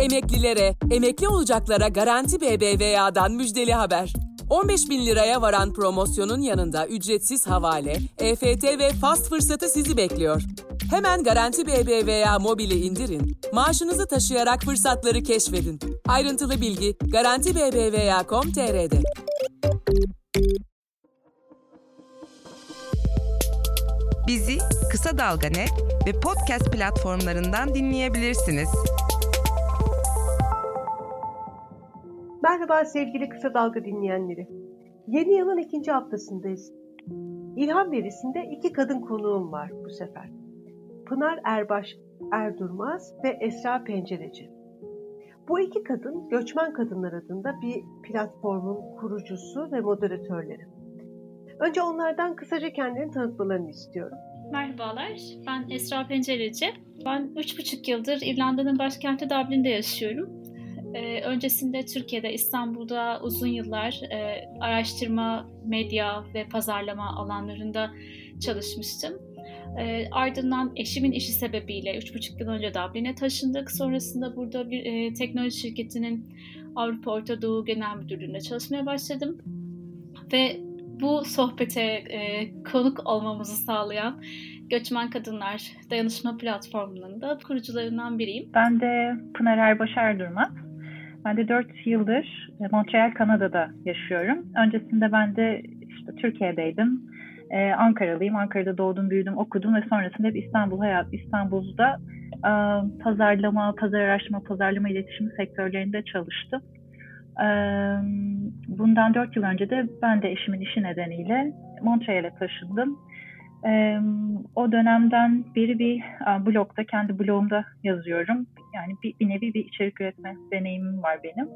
Emeklilere, emekli olacaklara Garanti BBVA'dan müjdeli haber. 15 bin liraya varan promosyonun yanında ücretsiz havale, EFT ve fast fırsatı sizi bekliyor. Hemen Garanti BBVA mobili indirin, maaşınızı taşıyarak fırsatları keşfedin. Ayrıntılı bilgi Garanti BBVA.com.tr'de. Bizi Kısa Dalga Net ve podcast platformlarından dinleyebilirsiniz. Merhaba sevgili Kısa Dalga dinleyenleri. Yeni yılın ikinci haftasındayız. İlham verisinde iki kadın konuğum var bu sefer. Pınar Erbaş Erdurmaz ve Esra Pencereci. Bu iki kadın Göçmen Kadınlar adında bir platformun kurucusu ve moderatörleri. Önce onlardan kısaca kendilerini tanıtmalarını istiyorum. Merhabalar, ben Esra Pencereci. Ben 3,5 yıldır İrlanda'nın başkenti Dublin'de yaşıyorum. Ee, öncesinde Türkiye'de, İstanbul'da uzun yıllar e, araştırma, medya ve pazarlama alanlarında çalışmıştım. E, ardından eşimin işi sebebiyle 3,5 yıl önce Dublin'e taşındık. Sonrasında burada bir e, teknoloji şirketinin Avrupa Orta Doğu Genel Müdürlüğü'nde çalışmaya başladım. Ve bu sohbete e, konuk olmamızı sağlayan Göçmen Kadınlar Dayanışma Platformu'nun da kurucularından biriyim. Ben de Pınar Erbaş Erdurmaz. Ben de 4 yıldır Montreal, Kanada'da yaşıyorum. Öncesinde ben de işte Türkiye'deydim. Ee, Ankaralıyım. Ankara'da doğdum, büyüdüm, okudum ve sonrasında hep İstanbul hayat, İstanbul'da e, pazarlama, pazar araştırma, pazarlama iletişim sektörlerinde çalıştım. E, bundan 4 yıl önce de ben de eşimin işi nedeniyle Montreal'e taşındım. E, o dönemden beri bir blogda, kendi blogumda yazıyorum. Yani bir, bir nevi bir içerik üretme deneyimim var benim.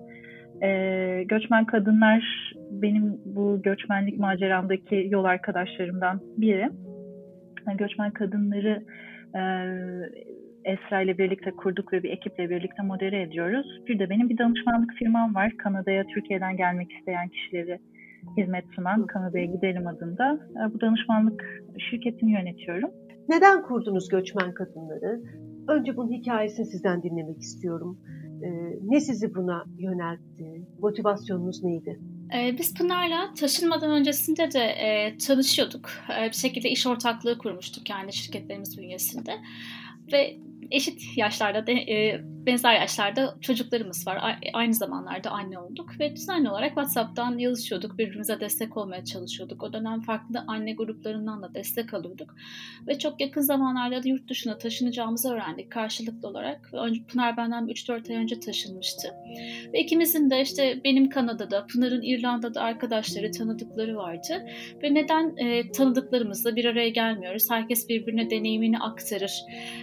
E, göçmen kadınlar benim bu göçmenlik maceramdaki yol arkadaşlarımdan biri. Yani göçmen kadınları e, Esra ile birlikte kurduk ve bir ekiple birlikte modere ediyoruz. Bir de benim bir danışmanlık firmam var. Kanada'ya Türkiye'den gelmek isteyen kişileri hizmet sunan Kanada'ya Gidelim adında. Bu danışmanlık şirketini yönetiyorum. Neden kurdunuz göçmen kadınları? Önce bunun hikayesini sizden dinlemek istiyorum. Ne sizi buna yöneltti? Motivasyonunuz neydi? Biz Pınar'la taşınmadan öncesinde de e, tanışıyorduk. E, bir şekilde iş ortaklığı kurmuştuk kendi şirketlerimiz bünyesinde. Ve eşit yaşlarda, de, e, benzer yaşlarda çocuklarımız var. Aynı zamanlarda anne olduk ve düzenli olarak WhatsApp'tan yazışıyorduk. Birbirimize destek olmaya çalışıyorduk. O dönem farklı anne gruplarından da destek alıyorduk. Ve çok yakın zamanlarda da yurt dışına taşınacağımızı öğrendik karşılıklı olarak. Pınar benden 3-4 ay önce taşınmıştı. Ve ikimizin de işte benim Kanada'da, Pınar'ın İrlanda'da arkadaşları, tanıdıkları vardı. Ve neden e, tanıdıklarımızla bir araya gelmiyoruz? Herkes birbirine deneyimini aktarır.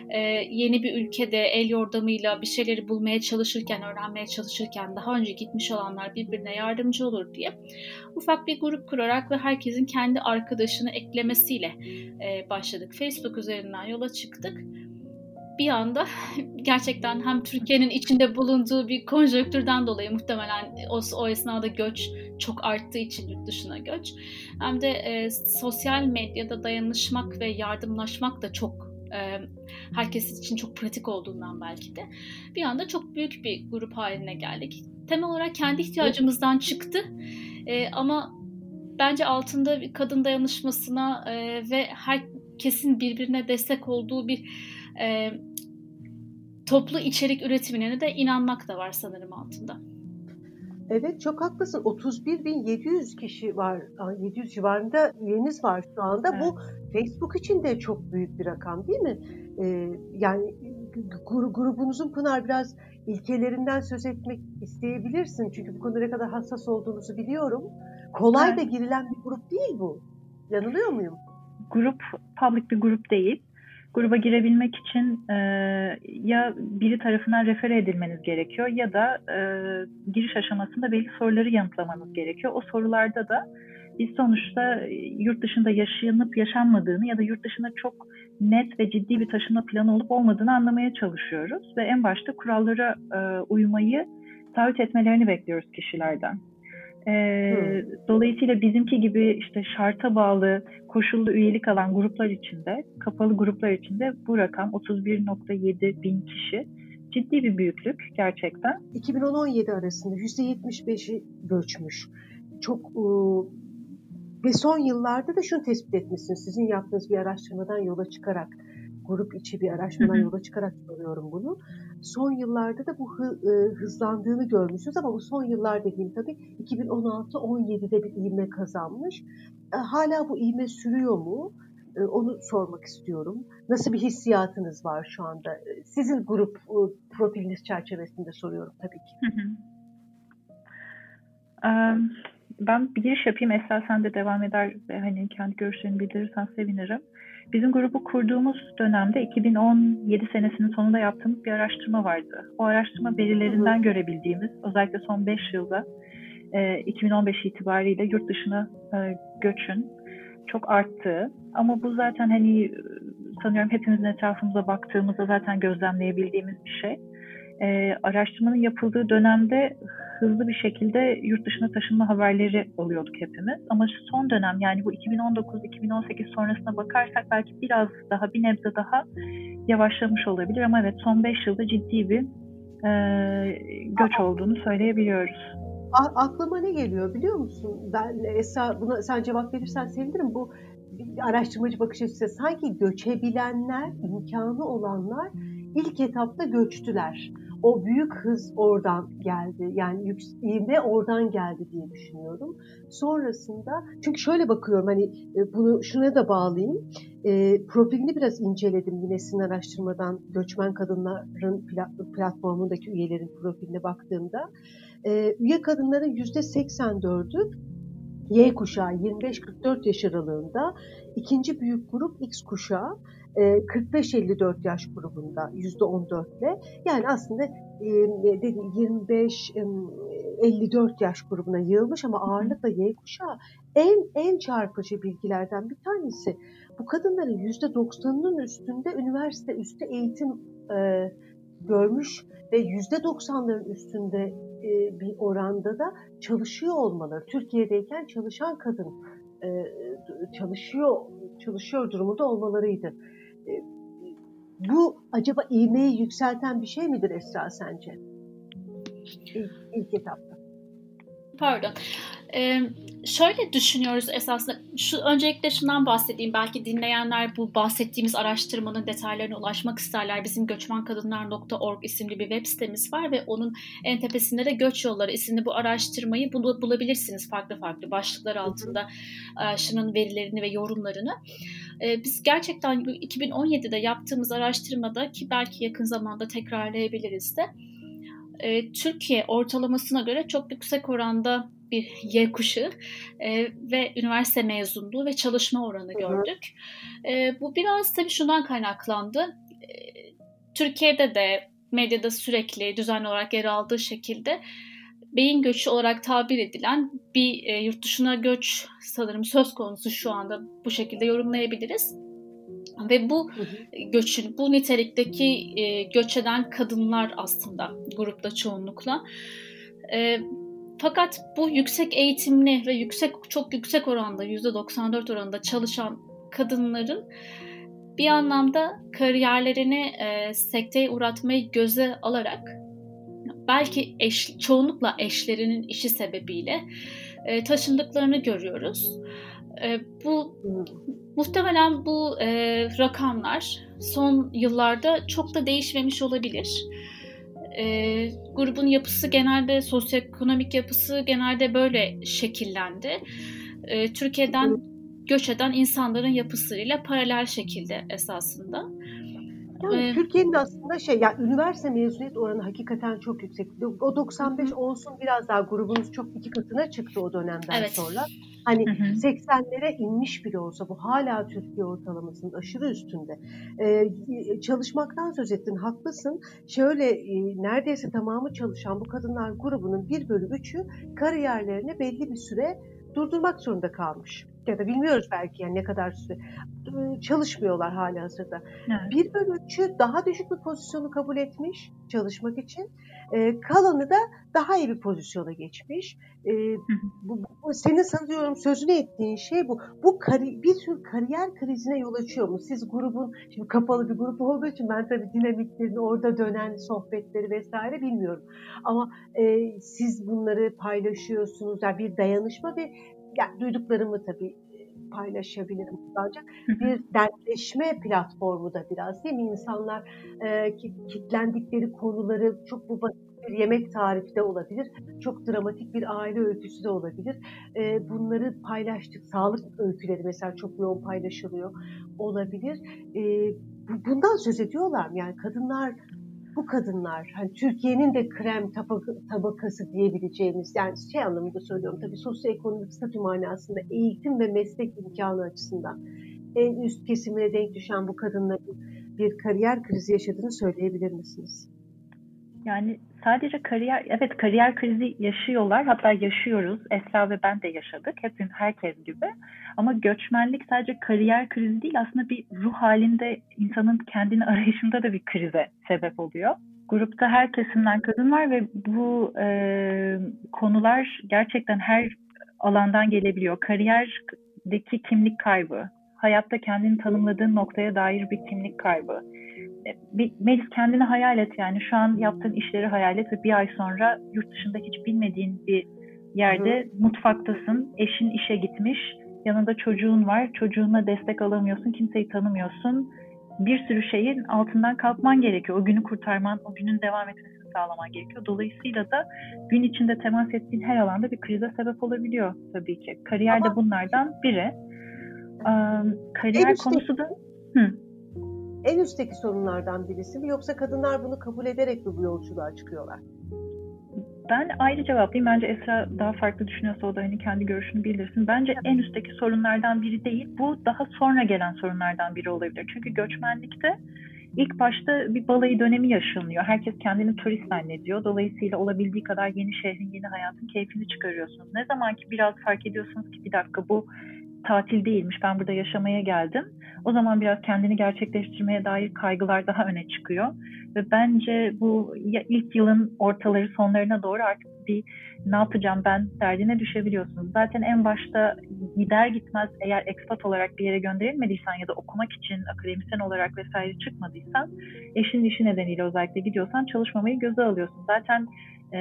E, yeni bir ülkede el yordamıyla bir şeyleri bulmaya çalışırken, öğrenmeye çalışırken daha önce gitmiş olanlar birbirine yardımcı olur diye ufak bir grup kurarak ve herkesin kendi arkadaşını eklemesiyle e, başladık. Facebook üzerinden yola çıktık bir anda gerçekten hem Türkiye'nin içinde bulunduğu bir konjonktürden dolayı muhtemelen o, o esnada göç çok arttığı için yurt dışına göç hem de e, sosyal medyada dayanışmak ve yardımlaşmak da çok herkes için çok pratik olduğundan belki de bir anda çok büyük bir grup haline geldik. Temel olarak kendi ihtiyacımızdan çıktı ama bence altında bir kadın dayanışmasına ve herkesin birbirine destek olduğu bir toplu içerik üretimine de inanmak da var sanırım altında. Evet çok haklısın. 31.700 kişi var. 700 civarında üyeniz var şu anda. Evet. Bu Facebook için de çok büyük bir rakam değil mi? Ee, yani grubunuzun Pınar biraz ilkelerinden söz etmek isteyebilirsin. Çünkü bu konuda ne kadar hassas olduğunuzu biliyorum. Kolay evet. da girilen bir grup değil bu. Yanılıyor muyum? Grup public bir grup değil gruba girebilmek için e, ya biri tarafından refer edilmeniz gerekiyor ya da e, giriş aşamasında belli soruları yanıtlamanız gerekiyor. O sorularda da biz sonuçta yurt dışında yaşanıp yaşanmadığını ya da yurt dışında çok net ve ciddi bir taşınma planı olup olmadığını anlamaya çalışıyoruz ve en başta kurallara e, uymayı taahhüt etmelerini bekliyoruz kişilerden. E, dolayısıyla bizimki gibi işte şarta bağlı koşullu üyelik alan gruplar içinde, kapalı gruplar içinde bu rakam 31.7 bin kişi ciddi bir büyüklük gerçekten. 2017 arasında %75'i göçmüş. Çok e, ve son yıllarda da şunu tespit etmişsiniz. Sizin yaptığınız bir araştırmadan yola çıkarak, grup içi bir araştırmadan yola çıkarak soruyorum bunu. Son yıllarda da bu hı, hızlandığını görmüşsünüz ama bu son yıllar dediğim tabii 2016-17'de bir ivme kazanmış. Hala bu ivme sürüyor mu? Onu sormak istiyorum. Nasıl bir hissiyatınız var şu anda? Sizin grup profiliniz çerçevesinde soruyorum tabii ki. Hı hı. Ben bir giriş yapayım. Esra sen de devam eder ve hani kendi görüşlerini bildirirsen sevinirim. Bizim grubu kurduğumuz dönemde 2017 senesinin sonunda yaptığımız bir araştırma vardı. O araştırma verilerinden hı hı. görebildiğimiz özellikle son 5 yılda 2015 itibariyle yurt dışına göçün çok arttığı ama bu zaten hani sanıyorum hepimizin etrafımıza baktığımızda zaten gözlemleyebildiğimiz bir şey. E, araştırmanın yapıldığı dönemde hızlı bir şekilde yurt dışına taşınma haberleri oluyorduk hepimiz. Ama son dönem yani bu 2019-2018 sonrasına bakarsak belki biraz daha bir nebze daha yavaşlamış olabilir. Ama evet son 5 yılda ciddi bir e, göç olduğunu söyleyebiliyoruz. Aklıma ne geliyor biliyor musun? Ben Esra buna sen cevap verirsen sevinirim. Bu araştırmacı bakış açısı sanki göçebilenler, imkanı olanlar ilk etapta göçtüler. O büyük hız oradan geldi. Yani yükselme oradan geldi diye düşünüyorum. Sonrasında çünkü şöyle bakıyorum hani e, bunu şuna da bağlayayım. E, profilini biraz inceledim yine sizin araştırmadan göçmen kadınların platformundaki üyelerin profiline baktığımda. E, üye kadınların %84'ü Y kuşağı 25-44 yaş aralığında. ikinci büyük grup X kuşağı 45-54 yaş grubunda %14 ile yani aslında 25-54 yaş grubuna yığılmış ama ağırlıkla Y kuşağı en en çarpıcı bilgilerden bir tanesi bu kadınların %90'ının üstünde üniversite üstü eğitim e, görmüş ve %90'ların üstünde e, bir oranda da çalışıyor olmaları. Türkiye'deyken çalışan kadın e, çalışıyor çalışıyor durumunda olmalarıydı. E, bu acaba ivmeyi yükselten bir şey midir Esra sence? İlk, ilk etapta. Pardon. Ee, şöyle düşünüyoruz esasında. Şu öncelikle şundan bahsedeyim. Belki dinleyenler bu bahsettiğimiz araştırmanın detaylarına ulaşmak isterler. Bizim göçmenkadınlar.org isimli bir web sitemiz var ve onun en tepesinde de Göç Yolları isimli bu araştırmayı bulabilirsiniz farklı farklı başlıklar altında şunun verilerini ve yorumlarını. E, biz gerçekten 2017'de yaptığımız araştırmada ki belki yakın zamanda tekrarlayabiliriz de Türkiye ortalamasına göre çok yüksek oranda bir Y kuşağı e, ve üniversite mezunluğu ve çalışma oranı gördük. E, bu biraz tabii şundan kaynaklandı. E, Türkiye'de de medyada sürekli düzenli olarak yer aldığı şekilde beyin göçü olarak tabir edilen bir e, yurt dışına göç sanırım söz konusu şu anda bu şekilde yorumlayabiliriz. Ve bu göçün, bu nitelikteki e, göç eden kadınlar aslında grupta çoğunlukla. E, fakat bu yüksek eğitimli ve yüksek çok yüksek oranda %94 oranında çalışan kadınların bir anlamda kariyerlerini e, sekteye uğratmayı göze alarak belki eş, çoğunlukla eşlerinin işi sebebiyle e, taşındıklarını görüyoruz. E, bu muhtemelen bu e, rakamlar son yıllarda çok da değişmemiş olabilir. E, grubun yapısı genelde sosyoekonomik yapısı genelde böyle şekillendi. E, Türkiye'den göç eden insanların yapısıyla paralel şekilde esasında. Yani ee, Türkiye'nin aslında şey yani üniversite mezuniyet oranı hakikaten çok yüksek. O 95 olsun biraz daha grubunuz çok iki katına çıktı o dönemden evet. sonra. Hani 80'lere inmiş bile olsa bu hala Türkiye ortalamasının aşırı üstünde. Ee, çalışmaktan söz ettin haklısın. Şöyle e, neredeyse tamamı çalışan bu kadınlar grubunun bir bölü üçü kariyerlerini belli bir süre durdurmak zorunda kalmış. Ya da bilmiyoruz belki yani ne kadar süre çalışmıyorlar hala hazırda. Evet. Bir bölükçü daha düşük bir pozisyonu kabul etmiş çalışmak için. E, kalanı da daha iyi bir pozisyona geçmiş. E, bu, bu, senin sanıyorum sözünü ettiğin şey bu. Bu kari, bir tür kariyer krizine yol açıyor mu? Siz grubun, şimdi kapalı bir grup olduğu için ben tabii dinamiklerini, orada dönen sohbetleri vesaire bilmiyorum. Ama e, siz bunları paylaşıyorsunuz. Yani bir dayanışma ve yani duyduklarımı tabii paylaşabilirim ancak bir dertleşme platformu da biraz değil mi? İnsanlar e, kitlendikleri konuları çok bu bir yemek tarifi de olabilir, çok dramatik bir aile öyküsü de olabilir. E, bunları paylaştık, sağlık öyküleri mesela çok yoğun paylaşılıyor olabilir. E, bundan söz ediyorlar mı? Yani kadınlar bu kadınlar hani Türkiye'nin de krem tabakası diyebileceğimiz yani şey anlamında söylüyorum tabii sosyoekonomik statü manasında eğitim ve meslek imkanı açısından en üst kesimine denk düşen bu kadınların bir kariyer krizi yaşadığını söyleyebilir misiniz? Yani sadece kariyer, evet kariyer krizi yaşıyorlar. Hatta yaşıyoruz. Esra ve ben de yaşadık. Hepimiz herkes gibi. Ama göçmenlik sadece kariyer krizi değil aslında bir ruh halinde insanın kendini arayışında da bir krize sebep oluyor. Grupta her kesimden kadın var ve bu e, konular gerçekten her alandan gelebiliyor. Kariyerdeki kimlik kaybı, hayatta kendini tanımladığın noktaya dair bir kimlik kaybı, bir, Melis kendini hayal et yani şu an yaptığın işleri hayal et ve bir ay sonra yurt dışında hiç bilmediğin bir yerde Hı. mutfaktasın, eşin işe gitmiş, yanında çocuğun var, çocuğuna destek alamıyorsun, kimseyi tanımıyorsun. Bir sürü şeyin altından kalkman gerekiyor. O günü kurtarman, o günün devam etmesini sağlaman gerekiyor. Dolayısıyla da gün içinde temas ettiğin her alanda bir krize sebep olabiliyor tabii ki. Kariyer de bunlardan biri. Ee, kariyer konusu da... Hı en üstteki sorunlardan birisi mi yoksa kadınlar bunu kabul ederek mi bu yolculuğa çıkıyorlar? Ben ayrı cevaplayayım. Bence Esra daha farklı düşünüyorsa o da hani kendi görüşünü bildirsin. Bence en üstteki sorunlardan biri değil. Bu daha sonra gelen sorunlardan biri olabilir. Çünkü göçmenlikte ilk başta bir balayı dönemi yaşanıyor. Herkes kendini turist zannediyor. Dolayısıyla olabildiği kadar yeni şehrin, yeni hayatın keyfini çıkarıyorsunuz. Ne zaman ki biraz fark ediyorsunuz ki bir dakika bu tatil değilmiş, ben burada yaşamaya geldim. O zaman biraz kendini gerçekleştirmeye dair kaygılar daha öne çıkıyor. Ve bence bu ilk yılın ortaları sonlarına doğru artık bir ne yapacağım ben derdine düşebiliyorsunuz. Zaten en başta gider gitmez eğer expat olarak bir yere gönderilmediysen ya da okumak için akademisyen olarak vesaire çıkmadıysan eşin işi nedeniyle özellikle gidiyorsan çalışmamayı göze alıyorsun. Zaten e,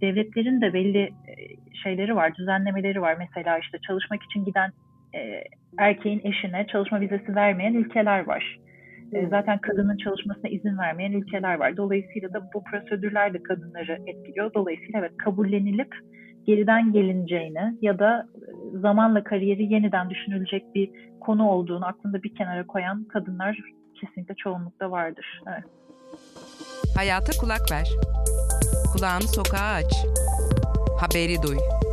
devletlerin de belli şeyleri var, düzenlemeleri var. Mesela işte çalışmak için giden e, erkeğin eşine çalışma vizesi vermeyen ülkeler var. E, zaten kadının çalışmasına izin vermeyen ülkeler var. Dolayısıyla da bu prosedürler de kadınları etkiliyor. Dolayısıyla evet kabullenilip geriden gelineceğini ya da e, zamanla kariyeri yeniden düşünülecek bir konu olduğunu aklında bir kenara koyan kadınlar kesinlikle çoğunlukta vardır. Evet. Hayata kulak ver. Kulağını sokağa aç. Haberi duy.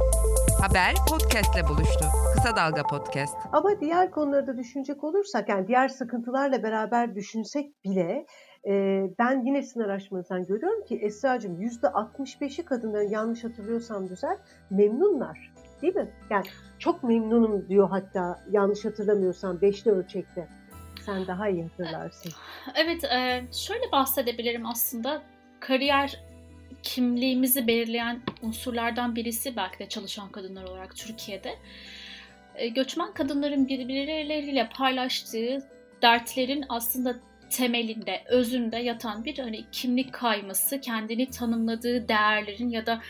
Haber podcastle buluştu. Kısa Dalga Podcast. Ama diğer konuları da düşünecek olursak yani diğer sıkıntılarla beraber düşünsek bile e, ben yine sizin araştırmanızdan görüyorum ki Esra'cığım %65'i kadınların yanlış hatırlıyorsam güzel memnunlar. Değil mi? Yani çok memnunum diyor hatta yanlış hatırlamıyorsam beşli ölçekte. Sen daha iyi hatırlarsın. Evet e, şöyle bahsedebilirim aslında. Kariyer kimliğimizi belirleyen unsurlardan birisi belki de çalışan kadınlar olarak Türkiye'de. E, göçmen kadınların birbirleriyle paylaştığı dertlerin aslında temelinde, özünde yatan bir hani kimlik kayması, kendini tanımladığı değerlerin ya da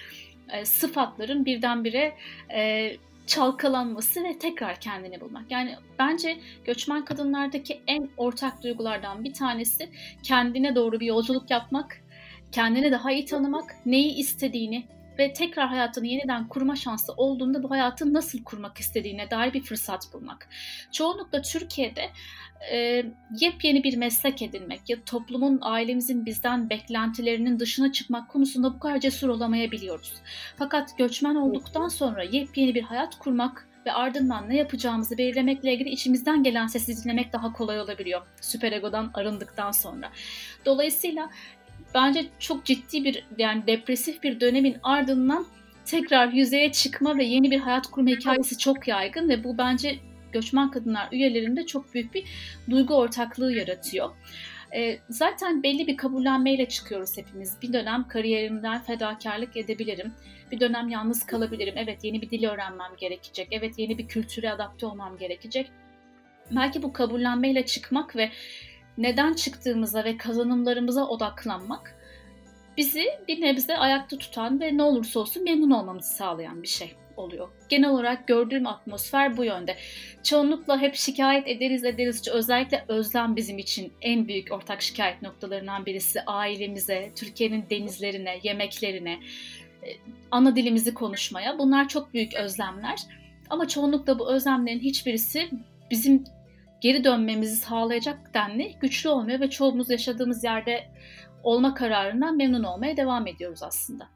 e, sıfatların birdenbire e, çalkalanması ve tekrar kendini bulmak. Yani bence göçmen kadınlardaki en ortak duygulardan bir tanesi kendine doğru bir yolculuk yapmak kendini daha iyi tanımak, neyi istediğini ve tekrar hayatını yeniden kurma şansı olduğunda bu hayatı nasıl kurmak istediğine dair bir fırsat bulmak. Çoğunlukla Türkiye'de e, yepyeni bir meslek edinmek ya toplumun, ailemizin bizden beklentilerinin dışına çıkmak konusunda bu kadar cesur olamayabiliyoruz. Fakat göçmen olduktan sonra yepyeni bir hayat kurmak ve ardından ne yapacağımızı belirlemekle ilgili içimizden gelen sesi dinlemek daha kolay olabiliyor. Süperegodan arındıktan sonra. Dolayısıyla bence çok ciddi bir yani depresif bir dönemin ardından tekrar yüzeye çıkma ve yeni bir hayat kurma hikayesi çok yaygın ve bu bence göçmen kadınlar üyelerinde çok büyük bir duygu ortaklığı yaratıyor. E, zaten belli bir kabullenmeyle çıkıyoruz hepimiz. Bir dönem kariyerimden fedakarlık edebilirim. Bir dönem yalnız kalabilirim. Evet yeni bir dil öğrenmem gerekecek. Evet yeni bir kültüre adapte olmam gerekecek. Belki bu kabullenmeyle çıkmak ve neden çıktığımıza ve kazanımlarımıza odaklanmak bizi bir nebze ayakta tutan ve ne olursa olsun memnun olmamızı sağlayan bir şey oluyor. Genel olarak gördüğüm atmosfer bu yönde. Çoğunlukla hep şikayet ederiz ederiz. Özellikle özlem bizim için en büyük ortak şikayet noktalarından birisi. Ailemize, Türkiye'nin denizlerine, yemeklerine, e, ana dilimizi konuşmaya. Bunlar çok büyük özlemler. Ama çoğunlukla bu özlemlerin hiçbirisi bizim geri dönmemizi sağlayacak denli güçlü olmuyor ve çoğumuz yaşadığımız yerde olma kararından memnun olmaya devam ediyoruz aslında.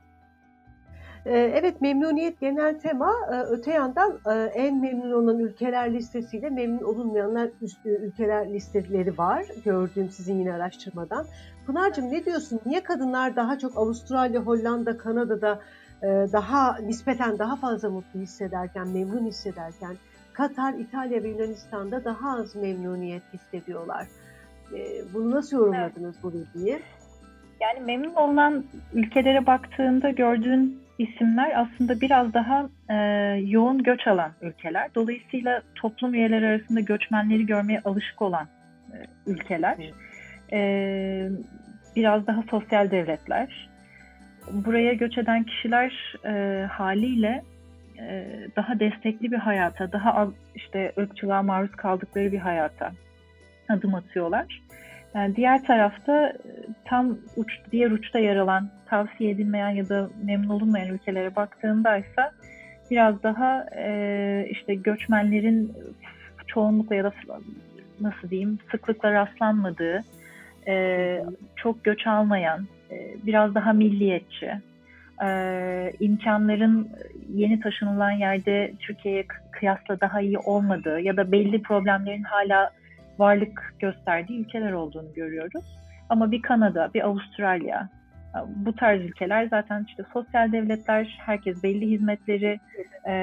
Ee, evet memnuniyet genel tema. Ee, öte yandan e, en memnun olan ülkeler listesiyle memnun olunmayanlar ülkeler listeleri var. Gördüğüm sizin yine araştırmadan. Pınar'cığım ne diyorsun? Niye kadınlar daha çok Avustralya, Hollanda, Kanada'da e, daha nispeten daha fazla mutlu hissederken, memnun hissederken Katar, İtalya ve Yunanistan'da daha az memnuniyet hissediyorlar. Ee, bunu nasıl yorumladınız evet. bu bilgiyi? Yani memnun olunan ülkelere baktığında gördüğün isimler aslında biraz daha e, yoğun göç alan ülkeler. Dolayısıyla toplum üyeleri arasında göçmenleri görmeye alışık olan e, ülkeler. E, biraz daha sosyal devletler. Buraya göç eden kişiler e, haliyle daha destekli bir hayata, daha az işte ırkçılığa maruz kaldıkları bir hayata adım atıyorlar. Yani diğer tarafta e, tam uç, diğer uçta yer alan, tavsiye edilmeyen ya da memnun olunmayan ülkelere baktığında ise biraz daha e, işte göçmenlerin çoğunlukla ya da nasıl diyeyim sıklıkla rastlanmadığı, e, çok göç almayan, e, biraz daha milliyetçi, e, imkanların yeni taşınılan yerde Türkiye'ye kıyasla daha iyi olmadığı ya da belli problemlerin hala varlık gösterdiği ülkeler olduğunu görüyoruz. Ama bir Kanada, bir Avustralya, bu tarz ülkeler zaten işte sosyal devletler, herkes belli hizmetleri e,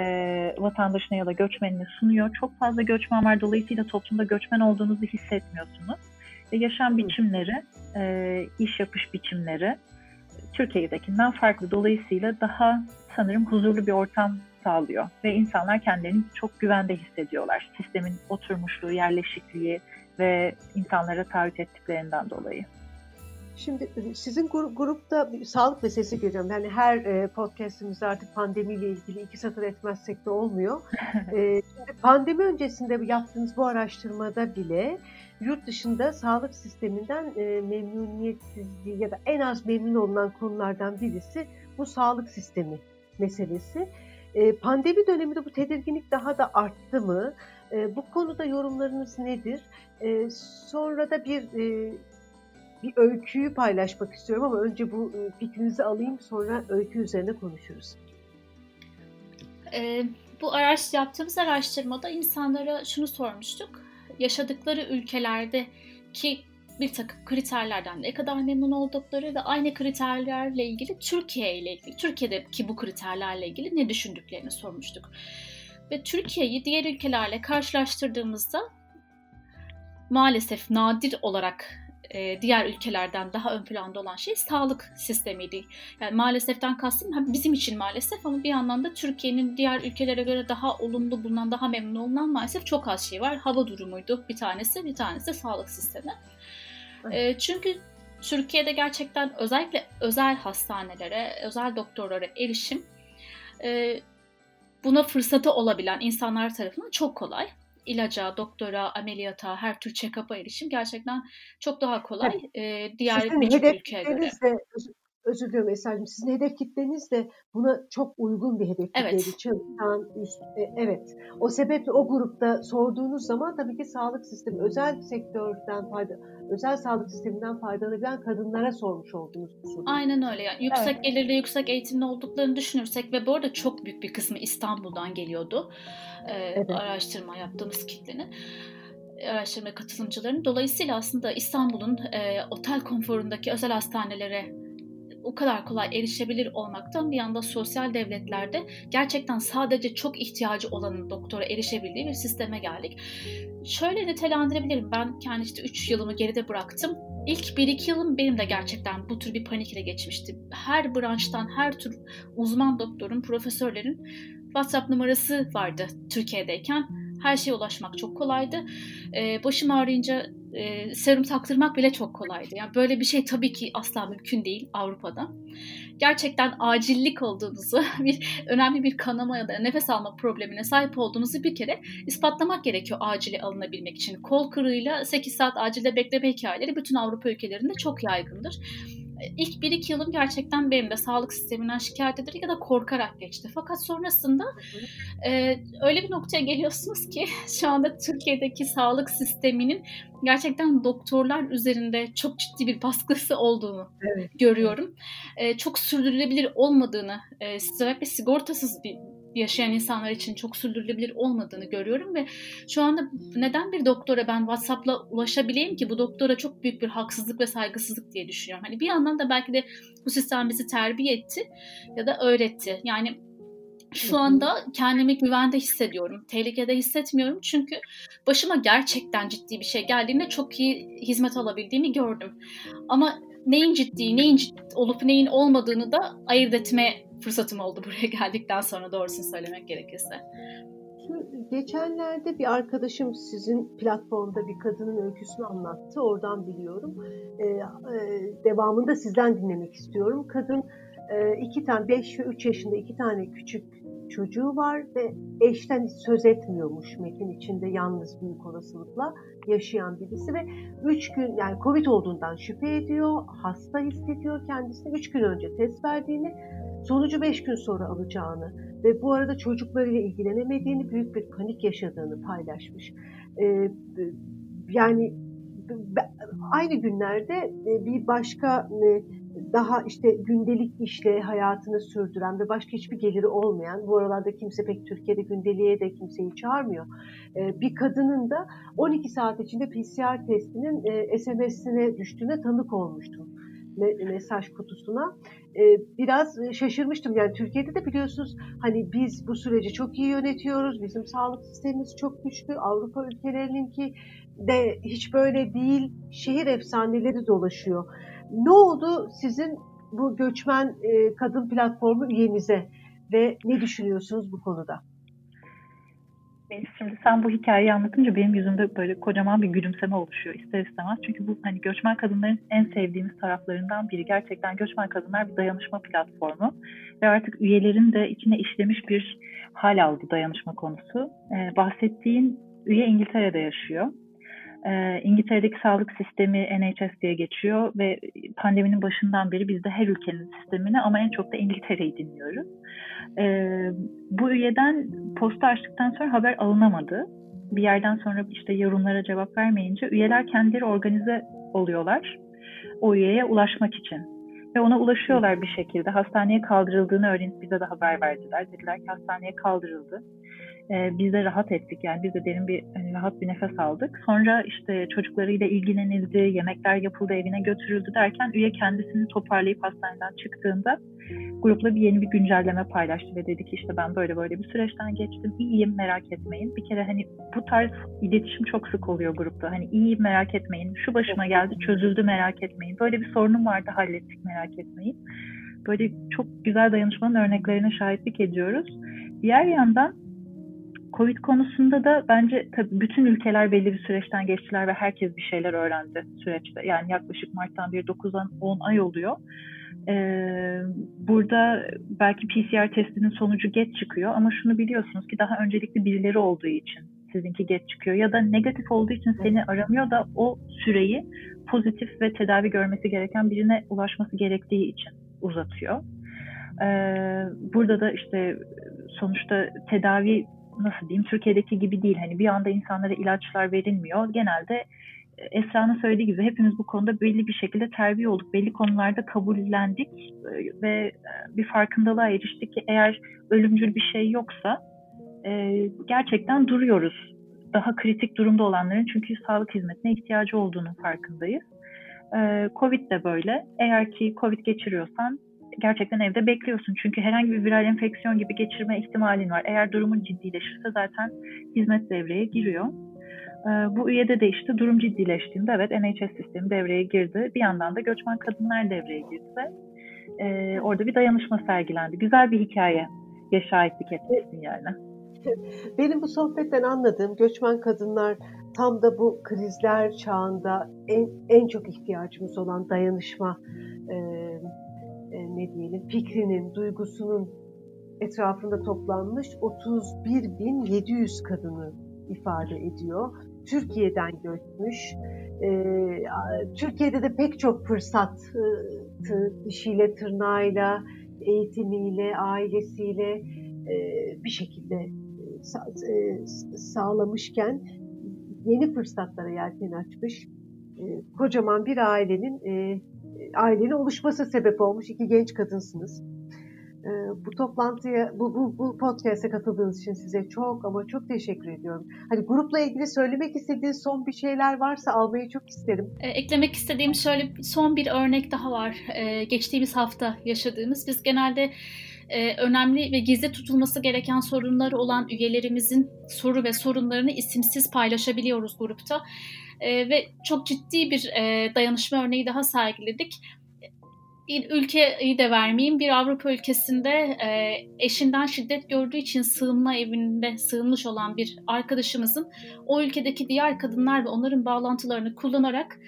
vatandaşına ya da göçmenine sunuyor. Çok fazla göçmen var, dolayısıyla toplumda göçmen olduğunuzu hissetmiyorsunuz. Ve yaşam biçimleri, e, iş yapış biçimleri Türkiye'dekinden farklı. Dolayısıyla daha sanırım huzurlu bir ortam sağlıyor ve insanlar kendilerini çok güvende hissediyorlar. Sistemin oturmuşluğu, yerleşikliği ve insanlara taahhüt ettiklerinden dolayı. Şimdi e, sizin grupta bir sağlık meselesi görüyorum. Yani her e, podcastimizde artık pandemiyle ilgili iki satır etmezsek de olmuyor. E, pandemi öncesinde yaptığınız bu araştırmada bile yurt dışında sağlık sisteminden memnuniyetsizliği ya da en az memnun olunan konulardan birisi bu sağlık sistemi meselesi. Pandemi döneminde bu tedirginlik daha da arttı mı? Bu konuda yorumlarınız nedir? Sonra da bir bir öyküyü paylaşmak istiyorum ama önce bu fikrinizi alayım sonra öykü üzerine konuşuruz. E, bu araş yaptığımız araştırmada insanlara şunu sormuştuk. Yaşadıkları ülkelerde ki bir takım kriterlerden ne kadar memnun oldukları ve aynı kriterlerle ilgili Türkiye ile ilgili, Türkiye'deki bu kriterlerle ilgili ne düşündüklerini sormuştuk. Ve Türkiye'yi diğer ülkelerle karşılaştırdığımızda maalesef nadir olarak e, diğer ülkelerden daha ön planda olan şey sağlık sistemiydi. Yani maaleseften kastım bizim için maalesef ama bir yandan da Türkiye'nin diğer ülkelere göre daha olumlu bulunan, daha memnun olunan maalesef çok az şey var. Hava durumuydu bir tanesi, bir tanesi de sağlık sistemi. E, çünkü Türkiye'de gerçekten özellikle özel hastanelere, özel doktorlara erişim e, buna fırsatı olabilen insanlar tarafından çok kolay ilaca, doktora, ameliyata, her tür check-up'a erişim gerçekten çok daha kolay e, diğer birçok ülkeye göre. De, özür diliyorum Eser'cim, sizin hedef kitleniz de buna çok uygun bir hedef evet. kitleydi. Çalışan, üst, evet. O sebeple o grupta sorduğunuz zaman tabii ki sağlık sistemi, özel sektörden fayda, özel sağlık sisteminden faydalanabilen kadınlara sormuş oldunuz bu soruyu. Aynen öyle. Yani yüksek evet. gelirli, yüksek eğitimli olduklarını düşünürsek ve bu arada çok büyük bir kısmı İstanbul'dan geliyordu. Ee, evet. Araştırma yaptığımız kitlenin araştırma katılımcıların. Dolayısıyla aslında İstanbul'un e, otel konforundaki özel hastanelere o kadar kolay erişebilir olmaktan bir anda sosyal devletlerde gerçekten sadece çok ihtiyacı olanın doktora erişebildiği bir sisteme geldik. Şöyle nitelendirebilirim. Ben kendi işte 3 yılımı geride bıraktım. İlk 1-2 yılım benim de gerçekten bu tür bir panik ile geçmişti. Her branştan, her tür uzman doktorun, profesörlerin WhatsApp numarası vardı Türkiye'deyken. Her şeye ulaşmak çok kolaydı. Ee, başım ağrıyınca e, serum taktırmak bile çok kolaydı. Yani böyle bir şey tabii ki asla mümkün değil Avrupa'da. Gerçekten acillik olduğunuzu, bir önemli bir kanama ya da nefes alma problemine sahip olduğunuzu bir kere ispatlamak gerekiyor acile alınabilmek için. Kol kırığıyla 8 saat acilde bekleme hikayeleri bütün Avrupa ülkelerinde çok yaygındır ilk bir iki yılım gerçekten benim de sağlık sisteminden şikayet ederek ya da korkarak geçti. Fakat sonrasında e, öyle bir noktaya geliyorsunuz ki şu anda Türkiye'deki sağlık sisteminin gerçekten doktorlar üzerinde çok ciddi bir baskısı olduğunu evet. görüyorum. E, çok sürdürülebilir olmadığını, e, özellikle sigortasız bir yaşayan insanlar için çok sürdürülebilir olmadığını görüyorum ve şu anda neden bir doktora ben WhatsApp'la ulaşabileyim ki bu doktora çok büyük bir haksızlık ve saygısızlık diye düşünüyorum. Hani bir yandan da belki de bu sistem bizi terbiye etti ya da öğretti. Yani şu anda kendimi güvende hissediyorum. Tehlikede hissetmiyorum. Çünkü başıma gerçekten ciddi bir şey geldiğinde çok iyi hizmet alabildiğimi gördüm. Ama neyin ciddi, neyin ciddi olup neyin olmadığını da ayırt etme fırsatım oldu buraya geldikten sonra doğrusunu söylemek gerekirse. Geçenlerde bir arkadaşım sizin platformda bir kadının öyküsünü anlattı. Oradan biliyorum. Ee, e, devamında sizden dinlemek istiyorum. Kadın e, iki tane, beş ve üç yaşında iki tane küçük çocuğu var ve eşten söz etmiyormuş metin içinde yalnız büyük olasılıkla yaşayan birisi ve üç gün yani Covid olduğundan şüphe ediyor, hasta hissediyor kendisini. Üç gün önce test verdiğini sonucu 5 gün sonra alacağını ve bu arada çocuklarıyla ilgilenemediğini, büyük bir panik yaşadığını paylaşmış. Ee, yani aynı günlerde e, bir başka e, daha işte gündelik işle hayatını sürdüren ve başka hiçbir geliri olmayan, bu aralarda kimse pek Türkiye'de gündeliğe de kimseyi çağırmıyor. E, bir kadının da 12 saat içinde PCR testinin SMS'ine düştüğüne tanık olmuştum mesaj kutusuna e, biraz şaşırmıştım. Yani Türkiye'de de biliyorsunuz hani biz bu süreci çok iyi yönetiyoruz. Bizim sağlık sistemimiz çok güçlü. Avrupa ülkelerininki de hiç böyle değil. Şehir efsaneleri dolaşıyor. Ne oldu sizin bu göçmen e, kadın platformu üyenize ve ne düşünüyorsunuz bu konuda? Şimdi sen bu hikayeyi anlatınca benim yüzümde böyle kocaman bir gülümseme oluşuyor ister istemez. Çünkü bu hani göçmen kadınların en sevdiğimiz taraflarından biri. Gerçekten göçmen kadınlar bir dayanışma platformu ve artık üyelerin de içine işlemiş bir hal aldı dayanışma konusu. Ee, bahsettiğin üye İngiltere'de yaşıyor. Ee, İngiltere'deki sağlık sistemi NHS diye geçiyor ve pandeminin başından beri biz de her ülkenin sistemini ama en çok da İngiltere'yi dinliyoruz. Ee, bu üyeden posta açtıktan sonra haber alınamadı. Bir yerden sonra işte yorumlara cevap vermeyince üyeler kendileri organize oluyorlar o üyeye ulaşmak için. Ve ona ulaşıyorlar bir şekilde. Hastaneye kaldırıldığını öğrenip bize de haber verdiler. Dediler ki hastaneye kaldırıldı e, biz de rahat ettik. Yani biz de derin bir hani rahat bir nefes aldık. Sonra işte çocuklarıyla ilgilenildi, yemekler yapıldı, evine götürüldü derken üye kendisini toparlayıp hastaneden çıktığında grupla bir yeni bir güncelleme paylaştı ve dedi ki işte ben böyle böyle bir süreçten geçtim. İyiyim merak etmeyin. Bir kere hani bu tarz iletişim çok sık oluyor grupta. Hani iyiyim merak etmeyin. Şu başıma geldi çözüldü merak etmeyin. Böyle bir sorunum vardı hallettik merak etmeyin. Böyle çok güzel dayanışmanın örneklerine şahitlik ediyoruz. Diğer yandan Covid konusunda da bence tabii bütün ülkeler belli bir süreçten geçtiler ve herkes bir şeyler öğrendi süreçte. Yani yaklaşık Mart'tan bir 9'dan 10 ay oluyor. Ee, burada belki PCR testinin sonucu geç çıkıyor ama şunu biliyorsunuz ki daha öncelikli birileri olduğu için sizinki geç çıkıyor ya da negatif olduğu için seni aramıyor da o süreyi pozitif ve tedavi görmesi gereken birine ulaşması gerektiği için uzatıyor. Ee, burada da işte sonuçta tedavi nasıl diyeyim Türkiye'deki gibi değil. Hani bir anda insanlara ilaçlar verilmiyor. Genelde e, Esra'nın söylediği gibi hepimiz bu konuda belli bir şekilde terbiye olduk. Belli konularda kabullendik e, ve e, bir farkındalığa eriştik ki eğer ölümcül bir şey yoksa gerçekten duruyoruz. Daha kritik durumda olanların çünkü sağlık hizmetine ihtiyacı olduğunu farkındayız. Covid de böyle. Eğer ki Covid geçiriyorsan gerçekten evde bekliyorsun. Çünkü herhangi bir viral enfeksiyon gibi geçirme ihtimalin var. Eğer durumun ciddileşirse zaten hizmet devreye giriyor. Ee, bu üyede de işte durum ciddileştiğinde evet NHS sistemi devreye girdi. Bir yandan da göçmen kadınlar devreye girdi. Ee, orada bir dayanışma sergilendi. Güzel bir hikaye ya şahitlik etmişsin yani. Benim bu sohbetten anladığım göçmen kadınlar tam da bu krizler çağında en, en çok ihtiyacımız olan dayanışma e, e, ne diyelim fikrinin, duygusunun etrafında toplanmış 31.700 kadını ifade ediyor. Türkiye'den göçmüş. E, Türkiye'de de pek çok fırsat e, dişiyle, tırnağıyla, eğitimiyle, ailesiyle e, bir şekilde e, e, sağlamışken yeni fırsatlara yelken açmış. E, kocaman bir ailenin e, ailenin oluşması sebep olmuş iki genç kadınsınız. E, bu toplantıya, bu, bu, bu podcast'e katıldığınız için size çok ama çok teşekkür ediyorum. Hani grupla ilgili söylemek istediğiniz son bir şeyler varsa almayı çok isterim. E, eklemek istediğim şöyle son bir örnek daha var. E, geçtiğimiz hafta yaşadığımız. Biz genelde e, önemli ve gizli tutulması gereken sorunları olan üyelerimizin soru ve sorunlarını isimsiz paylaşabiliyoruz grupta. E, ve çok ciddi bir e, dayanışma örneği daha sergiledik. Ülkeyi de vermeyeyim. Bir Avrupa ülkesinde e, eşinden şiddet gördüğü için sığınma evinde sığınmış olan bir arkadaşımızın o ülkedeki diğer kadınlar ve onların bağlantılarını kullanarak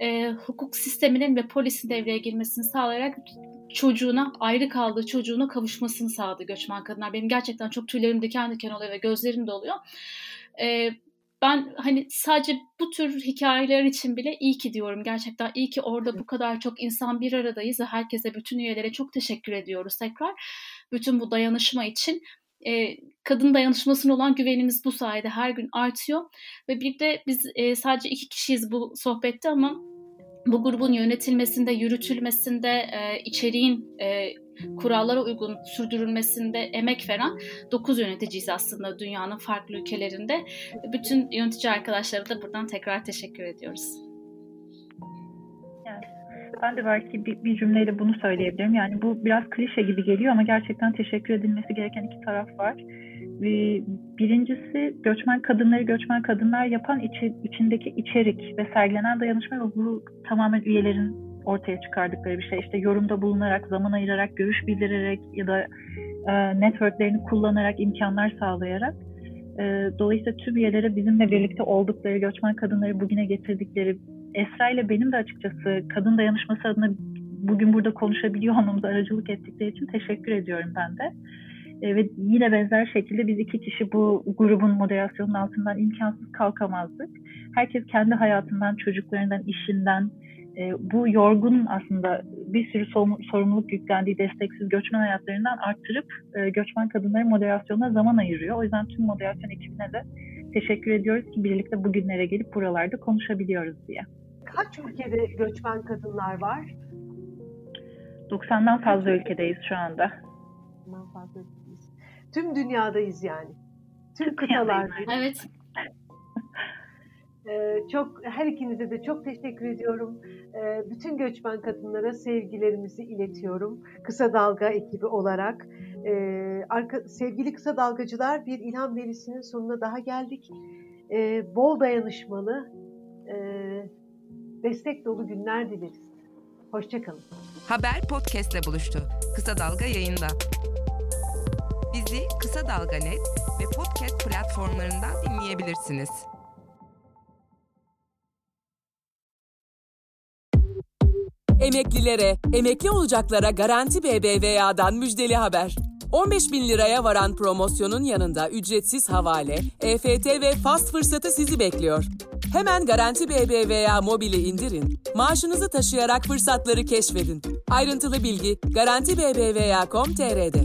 e, hukuk sisteminin ve polisin devreye girmesini sağlayarak çocuğuna, ayrı kaldığı çocuğuna kavuşmasını sağladı göçmen kadınlar. Benim gerçekten çok tüylerim diken diken oluyor ve gözlerim doluyor. E, ben hani sadece bu tür hikayeler için bile iyi ki diyorum. Gerçekten iyi ki orada bu kadar çok insan bir aradayız ve herkese, bütün üyelere çok teşekkür ediyoruz tekrar. Bütün bu dayanışma için. E, kadın dayanışmasına olan güvenimiz bu sayede her gün artıyor. Ve bir de biz e, sadece iki kişiyiz bu sohbette ama bu grubun yönetilmesinde, yürütülmesinde, e, içeriğin e, kurallara uygun sürdürülmesinde emek veren 9 yöneticiyiz aslında dünyanın farklı ülkelerinde. Bütün yönetici arkadaşlara da buradan tekrar teşekkür ediyoruz. Ben de belki bir, bir cümleyle bunu söyleyebilirim. Yani bu biraz klişe gibi geliyor ama gerçekten teşekkür edilmesi gereken iki taraf var. Birincisi göçmen kadınları göçmen kadınlar yapan içi, içindeki içerik ve sergilenen dayanışma ve bu tamamen üyelerin ortaya çıkardıkları bir şey. İşte yorumda bulunarak, zaman ayırarak, görüş bildirerek ya da e, networklerini kullanarak, imkanlar sağlayarak e, dolayısıyla tüm üyelere bizimle birlikte oldukları, göçmen kadınları bugüne getirdikleri, Esra ile benim de açıkçası kadın dayanışması adına bugün burada konuşabiliyor olmamıza aracılık ettikleri için teşekkür ediyorum ben de. Ve yine benzer şekilde biz iki kişi bu grubun moderasyonun altından imkansız kalkamazdık. Herkes kendi hayatından, çocuklarından, işinden, e, bu yorgun aslında bir sürü sorumluluk yüklendiği desteksiz göçmen hayatlarından arttırıp e, göçmen kadınların moderasyonuna zaman ayırıyor. O yüzden tüm moderasyon ekibine de teşekkür ediyoruz ki birlikte bugünlere gelip buralarda konuşabiliyoruz diye. Kaç ülkede göçmen kadınlar var? 90'dan fazla ülkedeyiz şu anda. 90'dan fazla. Tüm dünyadayız yani. Tüm kıtalardayız. Evet. Ee, çok her ikinize de çok teşekkür ediyorum. Ee, bütün göçmen kadınlara sevgilerimizi iletiyorum. Kısa Dalga ekibi olarak. Ee, arka, sevgili Kısa Dalgacılar bir ilham verisinin sonuna daha geldik. Bol dayanışmalı, e, destek dolu günler dileriz. Hoşçakalın. Haber podcastle buluştu. Kısa Dalga yayında. Bizi Kısa Dalga Net ve podcast platformlarından dinleyebilirsiniz. Emeklilere, emekli olacaklara Garanti BBVA'dan müjdeli haber. 15 bin liraya varan promosyonun yanında ücretsiz havale, EFT ve fast fırsatı sizi bekliyor. Hemen Garanti BBVA mobili indirin, maaşınızı taşıyarak fırsatları keşfedin. Ayrıntılı bilgi Garanti BBVA.com.tr'de.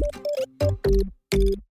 Thank you.